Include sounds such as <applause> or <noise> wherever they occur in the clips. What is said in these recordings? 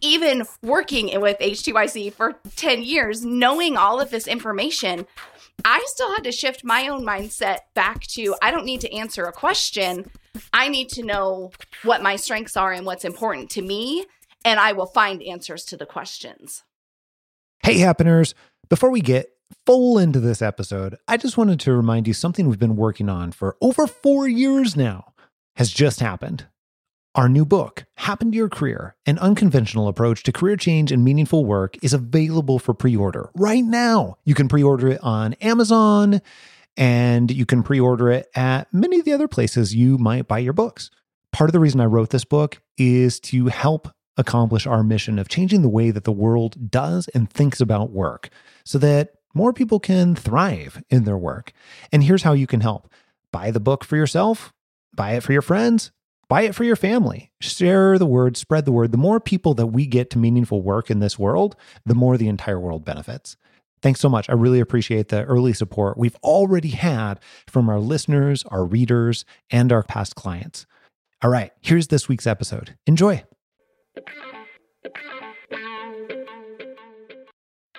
even working with HTYC for 10 years, knowing all of this information, I still had to shift my own mindset back to I don't need to answer a question. I need to know what my strengths are and what's important to me, and I will find answers to the questions. Hey, happeners. Before we get full into this episode, I just wanted to remind you something we've been working on for over four years now has just happened. Our new book, Happen to Your Career An Unconventional Approach to Career Change and Meaningful Work, is available for pre order right now. You can pre order it on Amazon and you can pre order it at many of the other places you might buy your books. Part of the reason I wrote this book is to help accomplish our mission of changing the way that the world does and thinks about work so that more people can thrive in their work. And here's how you can help buy the book for yourself, buy it for your friends Buy it for your family. Share the word, spread the word. The more people that we get to meaningful work in this world, the more the entire world benefits. Thanks so much. I really appreciate the early support we've already had from our listeners, our readers, and our past clients. All right, here's this week's episode. Enjoy.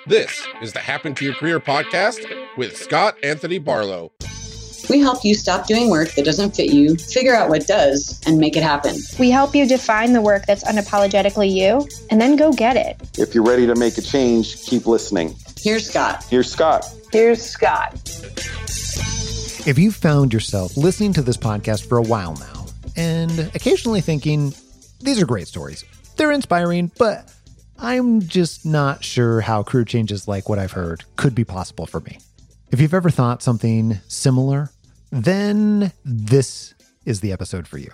This is the Happen to Your Career podcast with Scott Anthony Barlow. We help you stop doing work that doesn't fit you, figure out what does, and make it happen. We help you define the work that's unapologetically you and then go get it. If you're ready to make a change, keep listening. Here's Scott. Here's Scott. Here's Scott. If you've found yourself listening to this podcast for a while now and occasionally thinking, these are great stories, they're inspiring, but I'm just not sure how career changes like what I've heard could be possible for me. If you've ever thought something similar, then this is the episode for you.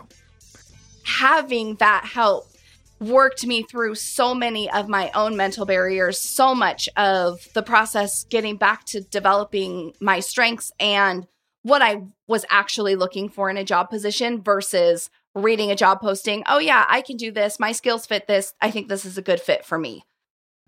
Having that help worked me through so many of my own mental barriers, so much of the process getting back to developing my strengths and what I was actually looking for in a job position versus reading a job posting. Oh, yeah, I can do this. My skills fit this. I think this is a good fit for me.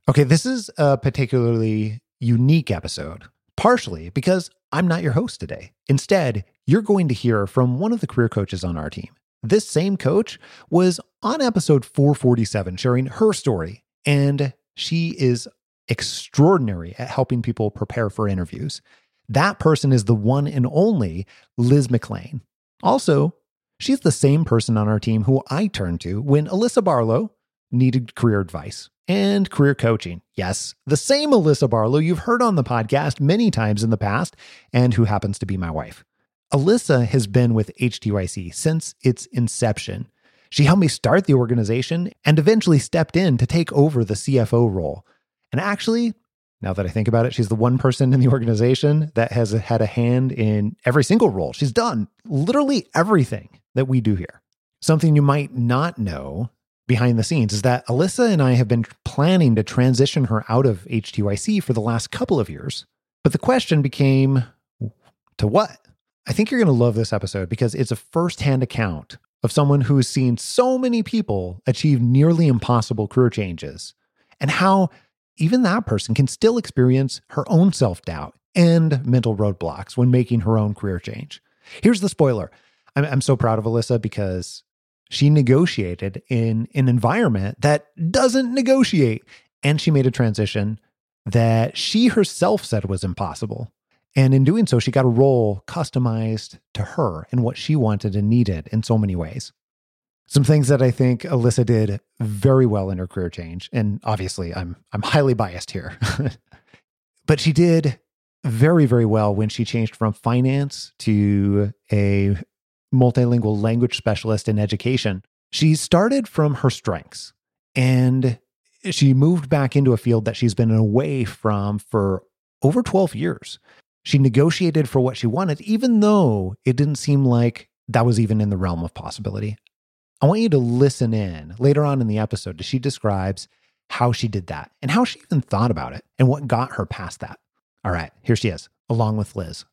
Okay, this is a particularly unique episode partially because I'm not your host today. Instead, you're going to hear from one of the career coaches on our team. This same coach was on episode 447 sharing her story, and she is extraordinary at helping people prepare for interviews. That person is the one and only Liz McLean. Also, she's the same person on our team who I turned to when Alyssa Barlow needed career advice and career coaching. Yes, the same Alyssa Barlow you've heard on the podcast many times in the past and who happens to be my wife. Alyssa has been with HTYC since its inception. She helped me start the organization and eventually stepped in to take over the CFO role. And actually, now that I think about it, she's the one person in the organization that has had a hand in every single role. She's done literally everything that we do here. Something you might not know behind the scenes is that Alyssa and I have been planning to transition her out of HTYC for the last couple of years. But the question became to what? I think you're going to love this episode because it's a firsthand account of someone who's seen so many people achieve nearly impossible career changes and how even that person can still experience her own self doubt and mental roadblocks when making her own career change. Here's the spoiler I'm, I'm so proud of Alyssa because she negotiated in an environment that doesn't negotiate. And she made a transition that she herself said was impossible. And in doing so, she got a role customized to her and what she wanted and needed in so many ways. Some things that I think Alyssa did very well in her career change. And obviously, I'm, I'm highly biased here. <laughs> but she did very, very well when she changed from finance to a multilingual language specialist in education. She started from her strengths and she moved back into a field that she's been away from for over 12 years. She negotiated for what she wanted, even though it didn't seem like that was even in the realm of possibility. I want you to listen in later on in the episode as she describes how she did that and how she even thought about it and what got her past that. All right, here she is, along with Liz.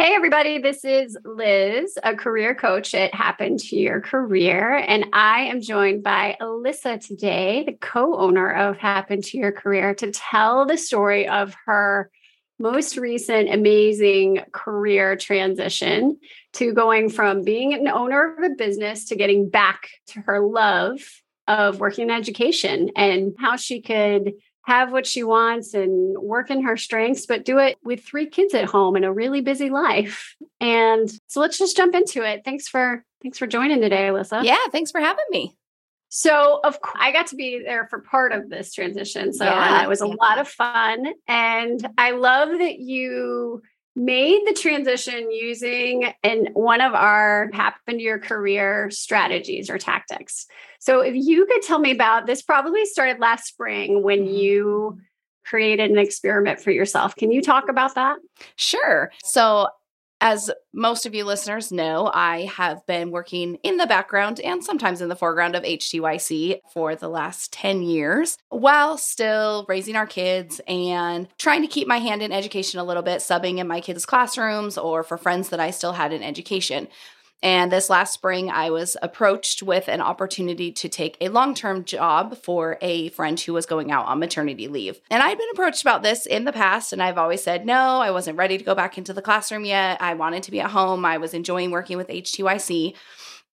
Hey, everybody, this is Liz, a career coach at Happen to Your Career. And I am joined by Alyssa today, the co owner of Happen to Your Career, to tell the story of her most recent amazing career transition to going from being an owner of a business to getting back to her love of working in education and how she could have what she wants and work in her strengths, but do it with three kids at home and a really busy life. And so let's just jump into it. Thanks for thanks for joining today, Alyssa. Yeah, thanks for having me. So, of course, I got to be there for part of this transition. So, yeah, it was a lot of fun. And I love that you made the transition using and one of our happen to your career strategies or tactics. So if you could tell me about this probably started last spring when mm-hmm. you created an experiment for yourself. Can you talk about that? Sure. So as most of you listeners know, I have been working in the background and sometimes in the foreground of HTYC for the last 10 years while still raising our kids and trying to keep my hand in education a little bit, subbing in my kids' classrooms or for friends that I still had in education. And this last spring, I was approached with an opportunity to take a long term job for a friend who was going out on maternity leave. And I'd been approached about this in the past, and I've always said no, I wasn't ready to go back into the classroom yet. I wanted to be at home. I was enjoying working with HTYC.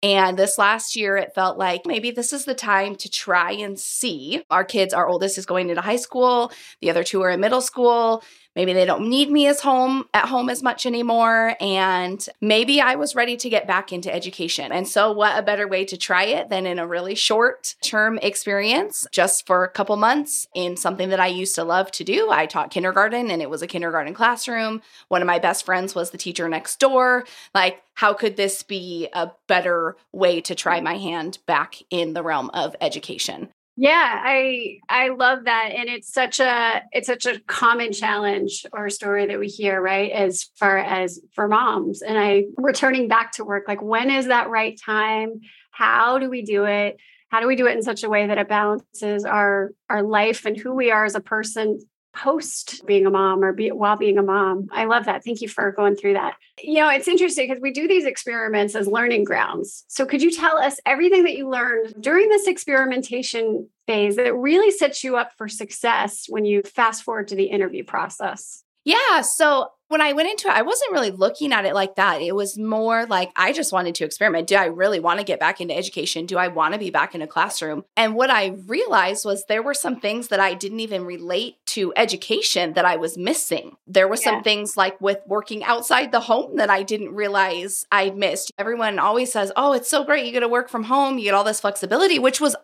And this last year, it felt like maybe this is the time to try and see. Our kids, our oldest is going into high school, the other two are in middle school maybe they don't need me as home at home as much anymore and maybe I was ready to get back into education. And so what a better way to try it than in a really short term experience just for a couple months in something that I used to love to do. I taught kindergarten and it was a kindergarten classroom. One of my best friends was the teacher next door. Like how could this be a better way to try my hand back in the realm of education? Yeah, I I love that and it's such a it's such a common challenge or story that we hear, right? As far as for moms and I returning back to work like when is that right time? How do we do it? How do we do it in such a way that it balances our our life and who we are as a person post being a mom or be, while being a mom. I love that. Thank you for going through that. You know, it's interesting because we do these experiments as learning grounds. So, could you tell us everything that you learned during this experimentation phase that really sets you up for success when you fast forward to the interview process? Yeah. So when I went into it, I wasn't really looking at it like that. It was more like I just wanted to experiment. Do I really want to get back into education? Do I want to be back in a classroom? And what I realized was there were some things that I didn't even relate to education that I was missing. There were yeah. some things like with working outside the home that I didn't realize I'd missed. Everyone always says, Oh, it's so great. You get to work from home, you get all this flexibility, which was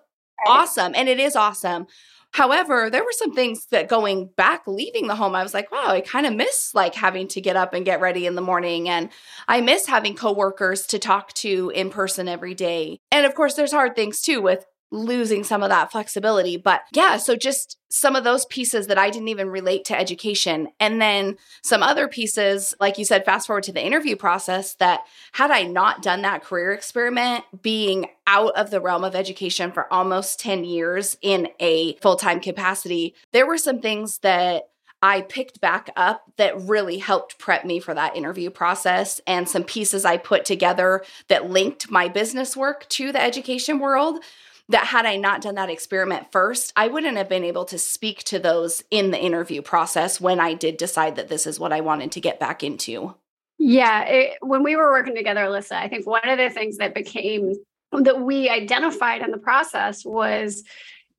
awesome. And it is awesome. However, there were some things that going back, leaving the home, I was like, wow, I kind of miss like having to get up and get ready in the morning. And I miss having coworkers to talk to in person every day. And of course, there's hard things too with losing some of that flexibility. But yeah, so just some of those pieces that I didn't even relate to education. And then some other pieces, like you said, fast forward to the interview process, that had I not done that career experiment, being out of the realm of education for almost 10 years in a full time capacity, there were some things that I picked back up that really helped prep me for that interview process and some pieces I put together that linked my business work to the education world that had I not done that experiment first, I wouldn't have been able to speak to those in the interview process when I did decide that this is what I wanted to get back into. Yeah, it, when we were working together, Alyssa, I think one of the things that became that we identified in the process was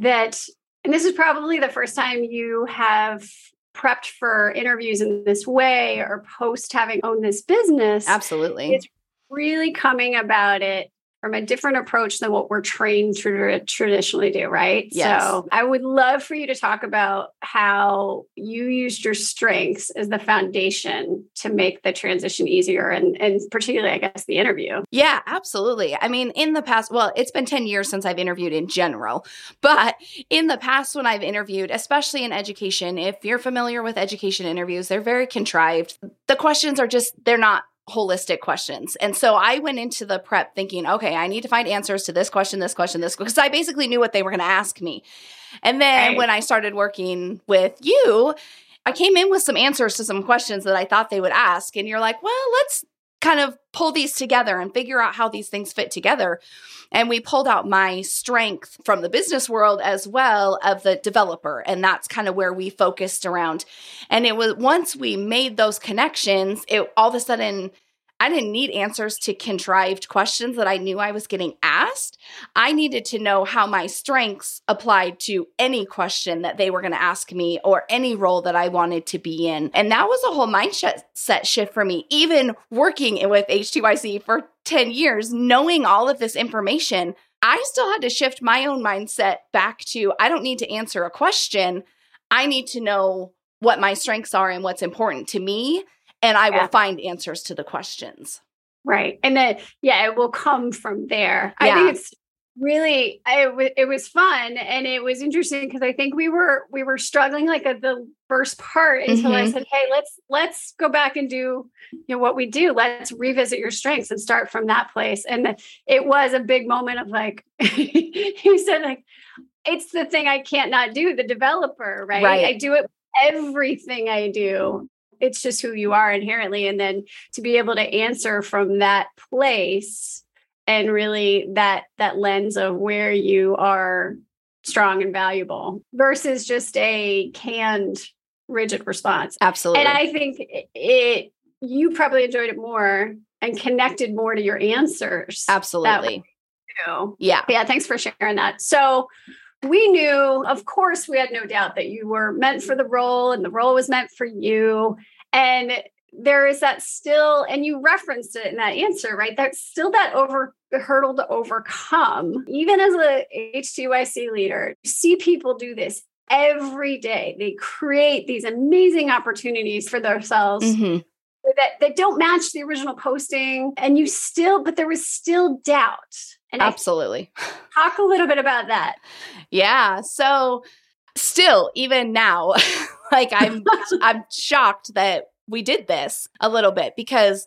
that, and this is probably the first time you have prepped for interviews in this way or post having owned this business. Absolutely. It's really coming about it from a different approach than what we're trained to traditionally do, right? Yes. So I would love for you to talk about how you used your strengths as the foundation to make the transition easier and, and particularly, I guess, the interview. Yeah, absolutely. I mean, in the past, well, it's been 10 years since I've interviewed in general, but in the past, when I've interviewed, especially in education, if you're familiar with education interviews, they're very contrived. The questions are just, they're not holistic questions. And so I went into the prep thinking, okay, I need to find answers to this question, this question, this because I basically knew what they were going to ask me. And then right. when I started working with you, I came in with some answers to some questions that I thought they would ask and you're like, "Well, let's kind of pull these together and figure out how these things fit together. And we pulled out my strength from the business world as well of the developer. And that's kind of where we focused around. And it was once we made those connections, it all of a sudden I didn't need answers to contrived questions that I knew I was getting asked. I needed to know how my strengths applied to any question that they were going to ask me or any role that I wanted to be in. And that was a whole mindset shift for me. Even working with HTYC for 10 years, knowing all of this information, I still had to shift my own mindset back to I don't need to answer a question. I need to know what my strengths are and what's important to me and I yeah. will find answers to the questions. Right. And then, yeah, it will come from there. Yeah. I think it's really, I, w- it was fun and it was interesting because I think we were, we were struggling like at the first part until mm-hmm. I said, Hey, let's, let's go back and do, you know, what we do. Let's revisit your strengths and start from that place. And it was a big moment of like, <laughs> you said like, it's the thing I can't not do, the developer, right? right. I do it everything I do it's just who you are inherently. And then to be able to answer from that place and really that that lens of where you are strong and valuable versus just a canned rigid response. Absolutely. And i think it, you probably enjoyed it more and connected more to your answers absolutely. yeah. Yeah thanks for sharing that. So we knew, of course, we had no doubt that you were meant for the role and the role was meant for you. And there is that still, and you referenced it in that answer, right? There's still that over hurdle to overcome. Even as a HTYC leader, you see people do this every day. They create these amazing opportunities for themselves. Mm-hmm. That, that don't match the original posting and you still but there was still doubt and absolutely talk a little bit about that yeah so still even now <laughs> like I'm <laughs> I'm shocked that we did this a little bit because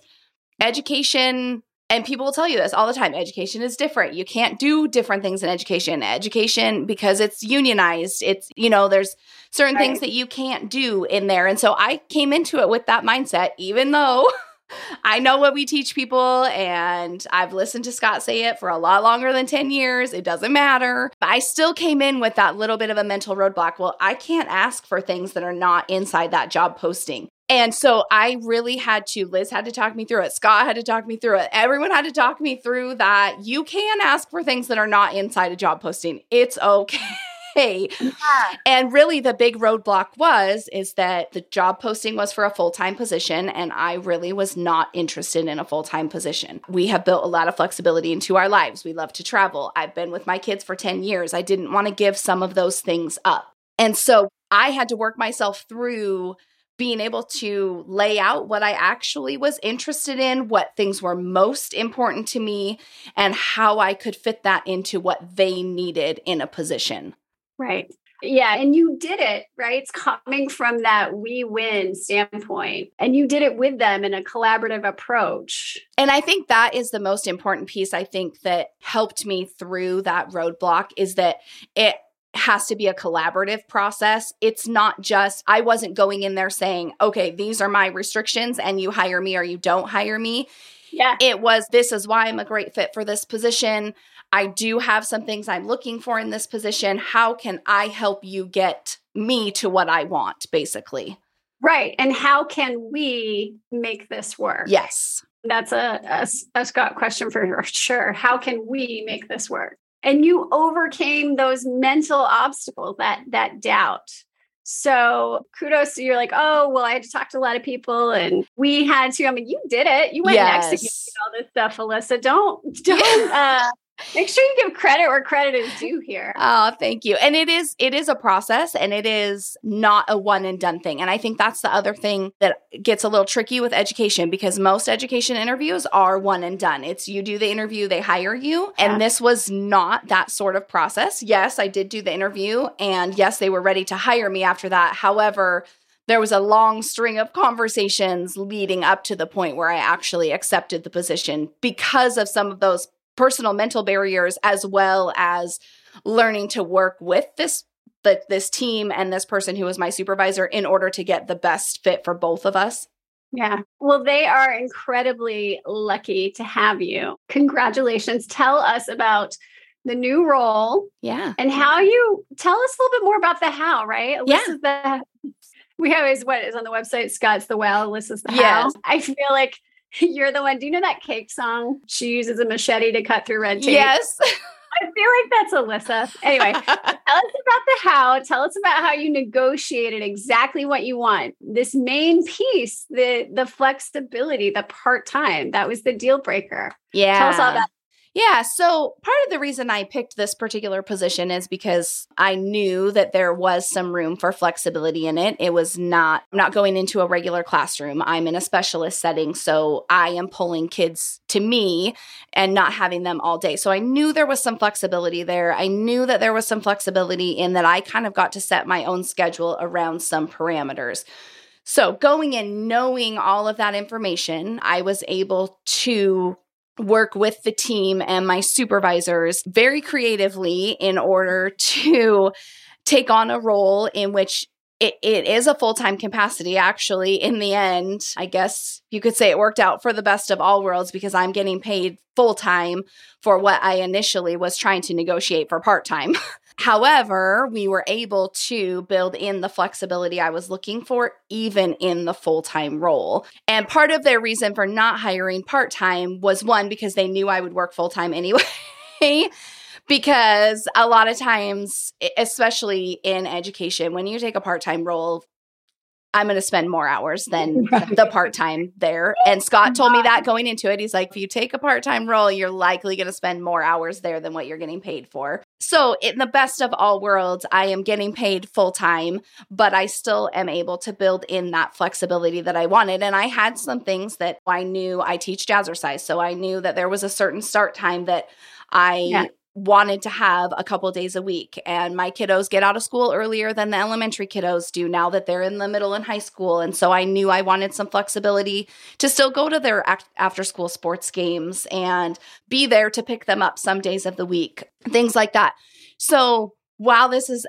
education and people will tell you this all the time education is different. You can't do different things in education. Education because it's unionized it's you know there's certain right. things that you can't do in there. And so i came into it with that mindset even though <laughs> <laughs> I know what we teach people, and I've listened to Scott say it for a lot longer than 10 years. It doesn't matter. But I still came in with that little bit of a mental roadblock. Well, I can't ask for things that are not inside that job posting. And so I really had to, Liz had to talk me through it. Scott had to talk me through it. Everyone had to talk me through that you can ask for things that are not inside a job posting. It's okay. <laughs> Yeah. And really the big roadblock was is that the job posting was for a full-time position and I really was not interested in a full-time position. We have built a lot of flexibility into our lives. We love to travel. I've been with my kids for 10 years. I didn't want to give some of those things up. And so I had to work myself through being able to lay out what I actually was interested in, what things were most important to me, and how I could fit that into what they needed in a position. Right. Yeah. And you did it, right? It's coming from that we win standpoint. And you did it with them in a collaborative approach. And I think that is the most important piece, I think, that helped me through that roadblock is that it has to be a collaborative process. It's not just, I wasn't going in there saying, okay, these are my restrictions and you hire me or you don't hire me. Yeah. It was, this is why I'm a great fit for this position. I do have some things I'm looking for in this position. How can I help you get me to what I want, basically? Right. And how can we make this work? Yes. That's a, a, a Scott question for <laughs> sure. How can we make this work? And you overcame those mental obstacles, that that doubt. So kudos to you're like, oh, well, I had to talk to a lot of people and we had to. I mean, you did it. You went yes. and executed all this stuff, Alyssa. Don't don't <laughs> uh Make sure you give credit where credit is due here. Oh, thank you. And it is it is a process and it is not a one and done thing. And I think that's the other thing that gets a little tricky with education because most education interviews are one and done. It's you do the interview, they hire you. Yeah. And this was not that sort of process. Yes, I did do the interview and yes, they were ready to hire me after that. However, there was a long string of conversations leading up to the point where I actually accepted the position because of some of those personal mental barriers as well as learning to work with this the, this team and this person who was my supervisor in order to get the best fit for both of us. Yeah. Well, they are incredibly lucky to have you. Congratulations. Tell us about the new role. Yeah. And how you tell us a little bit more about the how, right? Alyssa's yeah. The, we always what is on the website, Scott's the well, Alyssa's the how. I feel like <laughs> you're the one. Do you know that cake song? She uses a machete to cut through red tape. Yes. <laughs> I feel like that's Alyssa. Anyway, <laughs> tell us about the how. Tell us about how you negotiated exactly what you want. This main piece, the the flexibility, the part time, that was the deal breaker. Yeah. Tell us all about. Yeah. So part of the reason I picked this particular position is because I knew that there was some room for flexibility in it. It was not, I'm not going into a regular classroom. I'm in a specialist setting. So I am pulling kids to me and not having them all day. So I knew there was some flexibility there. I knew that there was some flexibility in that I kind of got to set my own schedule around some parameters. So, going in knowing all of that information, I was able to work with the team and my supervisors very creatively in order to take on a role in which it, it is a full-time capacity actually in the end. I guess you could say it worked out for the best of all worlds because i'm getting paid full-time for what i initially was trying to negotiate for part-time <laughs> However, we were able to build in the flexibility I was looking for, even in the full time role. And part of their reason for not hiring part time was one, because they knew I would work full time anyway. <laughs> because a lot of times, especially in education, when you take a part time role, I'm going to spend more hours than <laughs> the part time there. And Scott told me that going into it. He's like, if you take a part time role, you're likely going to spend more hours there than what you're getting paid for. So, in the best of all worlds, I am getting paid full time, but I still am able to build in that flexibility that I wanted. And I had some things that I knew I teach jazzercise. So, I knew that there was a certain start time that I yeah wanted to have a couple days a week. And my kiddos get out of school earlier than the elementary kiddos do now that they're in the middle and high school. And so i knew i wanted some flexibility to still go to their after school sports games and be there to pick them up some days of the week things like that. So while this is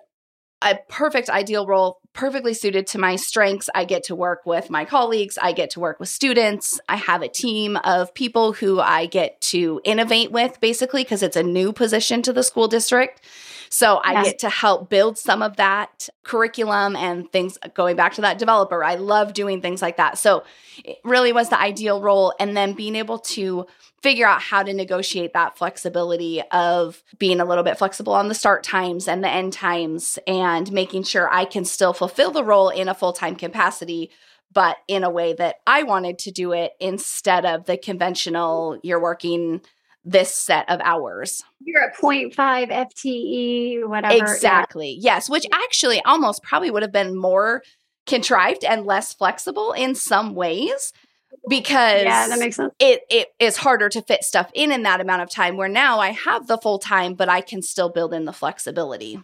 a perfect ideal role perfectly suited to my strengths. I get to work with my colleagues, I get to work with students. I have a team of people who I get to innovate with basically because it's a new position to the school district. So I yes. get to help build some of that curriculum and things going back to that developer. I love doing things like that. So it really was the ideal role and then being able to figure out how to negotiate that flexibility of being a little bit flexible on the start times and the end times and making sure I can still fulfill the role in a full time capacity, but in a way that I wanted to do it instead of the conventional, you're working this set of hours. You're at 0.5 FTE, whatever. Exactly. Yeah. Yes, which actually almost probably would have been more contrived and less flexible in some ways because yeah, that makes sense. It it is harder to fit stuff in in that amount of time. Where now I have the full time, but I can still build in the flexibility.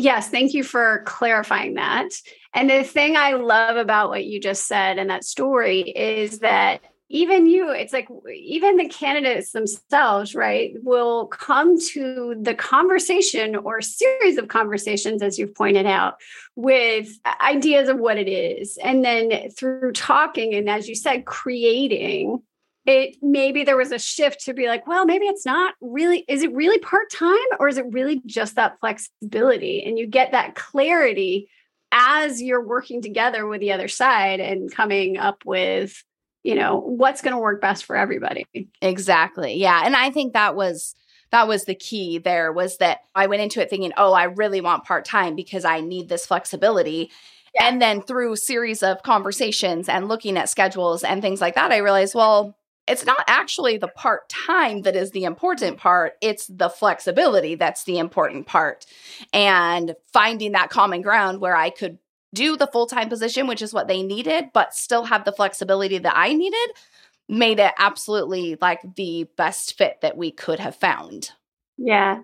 Yes, thank you for clarifying that. And the thing I love about what you just said and that story is that even you it's like even the candidates themselves right will come to the conversation or series of conversations as you've pointed out with ideas of what it is and then through talking and as you said creating it maybe there was a shift to be like well maybe it's not really is it really part-time or is it really just that flexibility? And you get that clarity as you're working together with the other side and coming up with you know what's going to work best for everybody. Exactly. Yeah and i think that was that was the key there was that i went into it thinking oh i really want part-time because i need this flexibility. Yeah. and then through series of conversations and looking at schedules and things like that i realized well it's not actually the part time that is the important part. It's the flexibility that's the important part. And finding that common ground where I could do the full time position, which is what they needed, but still have the flexibility that I needed, made it absolutely like the best fit that we could have found. Yeah,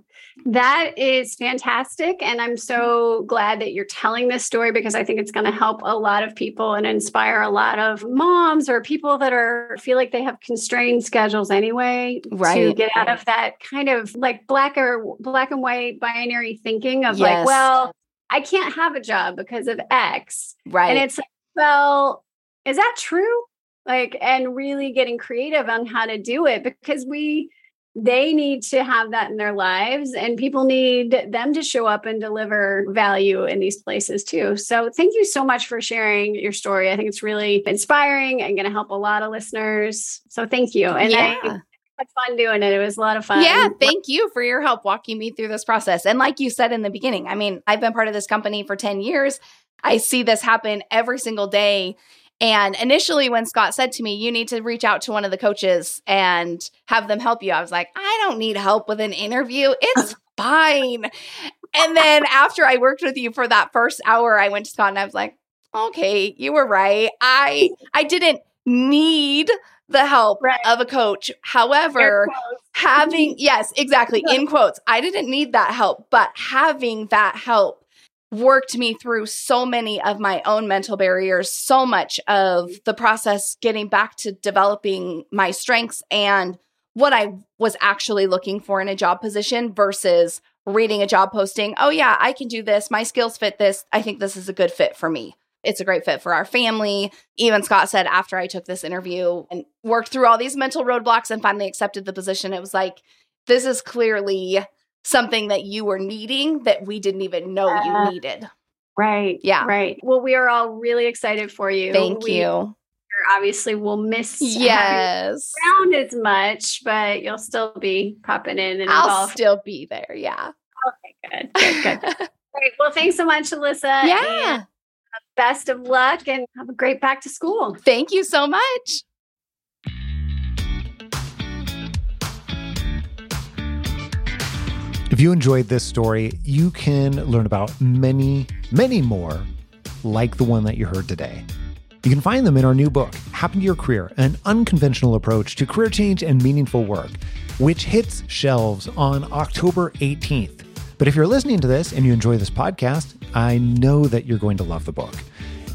that is fantastic. And I'm mm-hmm. so glad that you're telling this story because I think it's going to help a lot of people and inspire a lot of moms or people that are feel like they have constrained schedules anyway right. to get out of that kind of like black or black and white binary thinking of yes. like, well, I can't have a job because of X. Right. And it's like, well, is that true? Like, and really getting creative on how to do it because we, they need to have that in their lives and people need them to show up and deliver value in these places too. So thank you so much for sharing your story. I think it's really inspiring and going to help a lot of listeners. So thank you. And Yeah. I had fun doing it. It was a lot of fun. Yeah, thank you for your help walking me through this process. And like you said in the beginning, I mean, I've been part of this company for 10 years. I see this happen every single day. And initially, when Scott said to me, you need to reach out to one of the coaches and have them help you, I was like, I don't need help with an interview. It's <laughs> fine. And then after I worked with you for that first hour, I went to Scott and I was like, okay, you were right. I I didn't need the help Right. of a coach. However, having yes exactly <laughs> in quotes i didn't need that help but having that help worked me through so many of my own mental barriers so much of the process getting back to developing my strengths and what i was actually looking for in a job position versus reading a job posting oh yeah i can do this. My skills fit this. I think this is a good fit for me. It's a great fit for our family. Even Scott said after I took this interview and worked through all these mental roadblocks and finally accepted the position, it was like, this is clearly something that you were needing that we didn't even know Yeah. you needed. Right. Yeah. Right. Well, we are all really excited for you. Thank We you. Obviously, we'll miss you Yes. around as much, but you'll still be popping in and I'll involved. still be there. Yeah. Okay, good, good, good. <laughs> Great. Well, thanks so much, Alyssa. yeah. and Best of luck and have a great back to school. Thank you so much. If you enjoyed this story, you can learn about many, many more like the one that you heard today. You can find them in our new book, Happen to Your Career An Unconventional Approach to Career Change and Meaningful Work, which hits shelves on October 18th. But if you're listening to this and you enjoy this podcast, I know that you're going to love the book.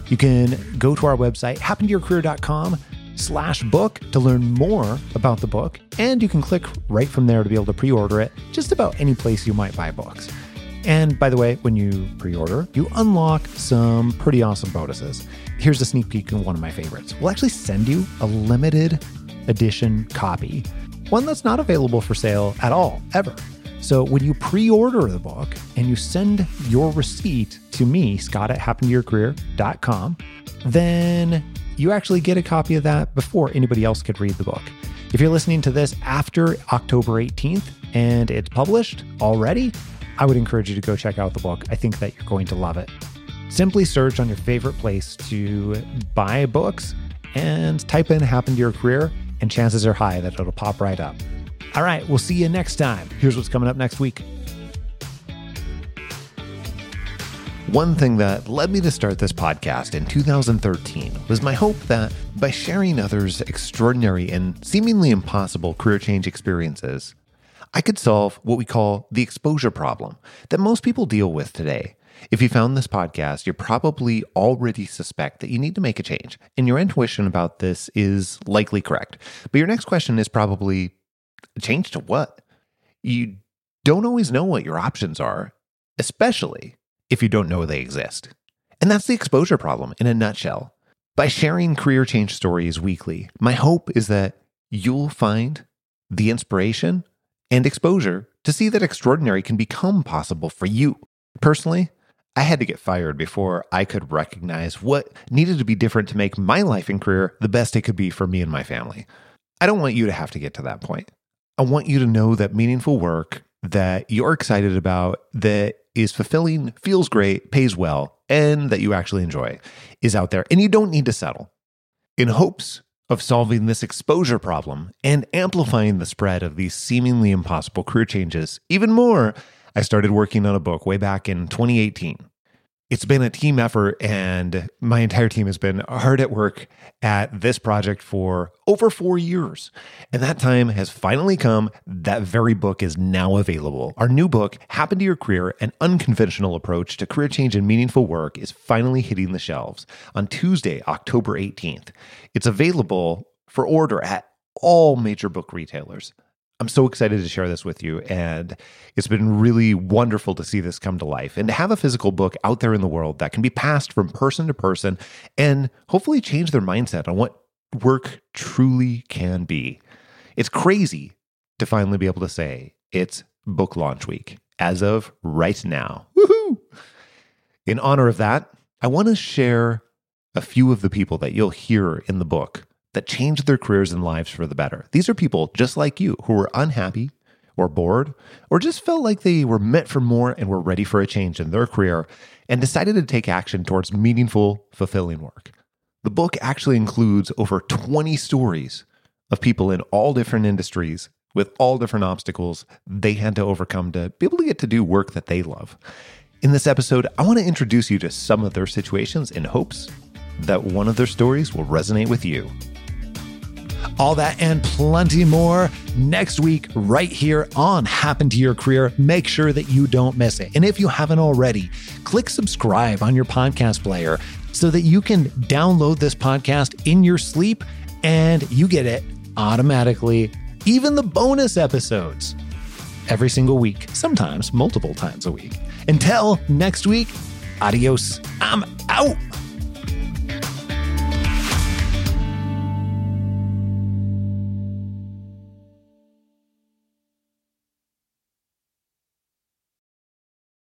You can go to our website, happentoyourcareer.com slash book to learn more about the book. And you can click right from there to be able to pre-order it just about any place you might buy books. And by the way, when you pre-order, you unlock some pretty awesome bonuses. Here's a sneak peek in one of my favorites. We'll actually send you a limited edition copy, one that's not available for sale at all, ever. So when you pre-order the book and you send your receipt to me, Scott at happentoyourcareer.com, then you actually get a copy of that before anybody else could read the book. If you're listening to this after October 18th and it's published already, I would encourage you to go check out the book. I think that you're going to love it. Simply search on your favorite place to buy books and type in Happen to Your Career, and chances are high that it'll pop right up. All right, we'll see you next time. Here's what's coming up next week. One thing that led me to start this podcast in 2013 was my hope that by sharing others' extraordinary and seemingly impossible career change experiences, I could solve what we call the exposure problem that most people deal with today. If you found this podcast, you probably already suspect that you need to make a change, and your intuition about this is likely correct. But your next question is probably change to what? You don't always know what your options are, especially if you don't know they exist. And that's the exposure problem in a nutshell. By sharing career change stories weekly, my hope is that you'll find the inspiration and exposure to see that extraordinary can become possible for you. Personally, I had to get fired before I could recognize what needed to be different to make my life and career the best it could be for me and my family. I don't want you to have to get to that point. I want you to know that meaningful work that you're excited about, that is fulfilling, feels great, pays well, and that you actually enjoy is out there. And you don't need to settle. In hopes of solving this exposure problem and amplifying the spread of these seemingly impossible career changes even more, I started working on a book way back in 2018. It's been a team effort, and my entire team has been hard at work at this project for over four years. And that time has finally come. That very book is now available. Our new book, Happen to Your Career An Unconventional Approach to Career Change and Meaningful Work, is finally hitting the shelves on Tuesday, October 18th. It's available for order at all major book retailers. I'm so excited to share this with you. And it's been really wonderful to see this come to life and to have a physical book out there in the world that can be passed from person to person and hopefully change their mindset on what work truly can be. It's crazy to finally be able to say it's book launch week as of right now. Woohoo! In honor of that, I want to share a few of the people that you'll hear in the book that changed their careers and lives for the better. These are people just like you who were unhappy or bored or just felt like they were meant for more and were ready for a change in their career and decided to take action towards meaningful, fulfilling work. The book actually includes over 20 stories of people in all different industries with all different obstacles they had to overcome to be able to get to do work that they love. In this episode, I want to introduce you to some of their situations in hopes that one of their stories will resonate with you. All that and plenty more next week, right here on Happen to Your Career. Make sure that you don't miss it. And if you haven't already, click subscribe on your podcast player so that you can download this podcast in your sleep and you get it automatically, even the bonus episodes every single week, sometimes multiple times a week. Until next week, adios. I'm out.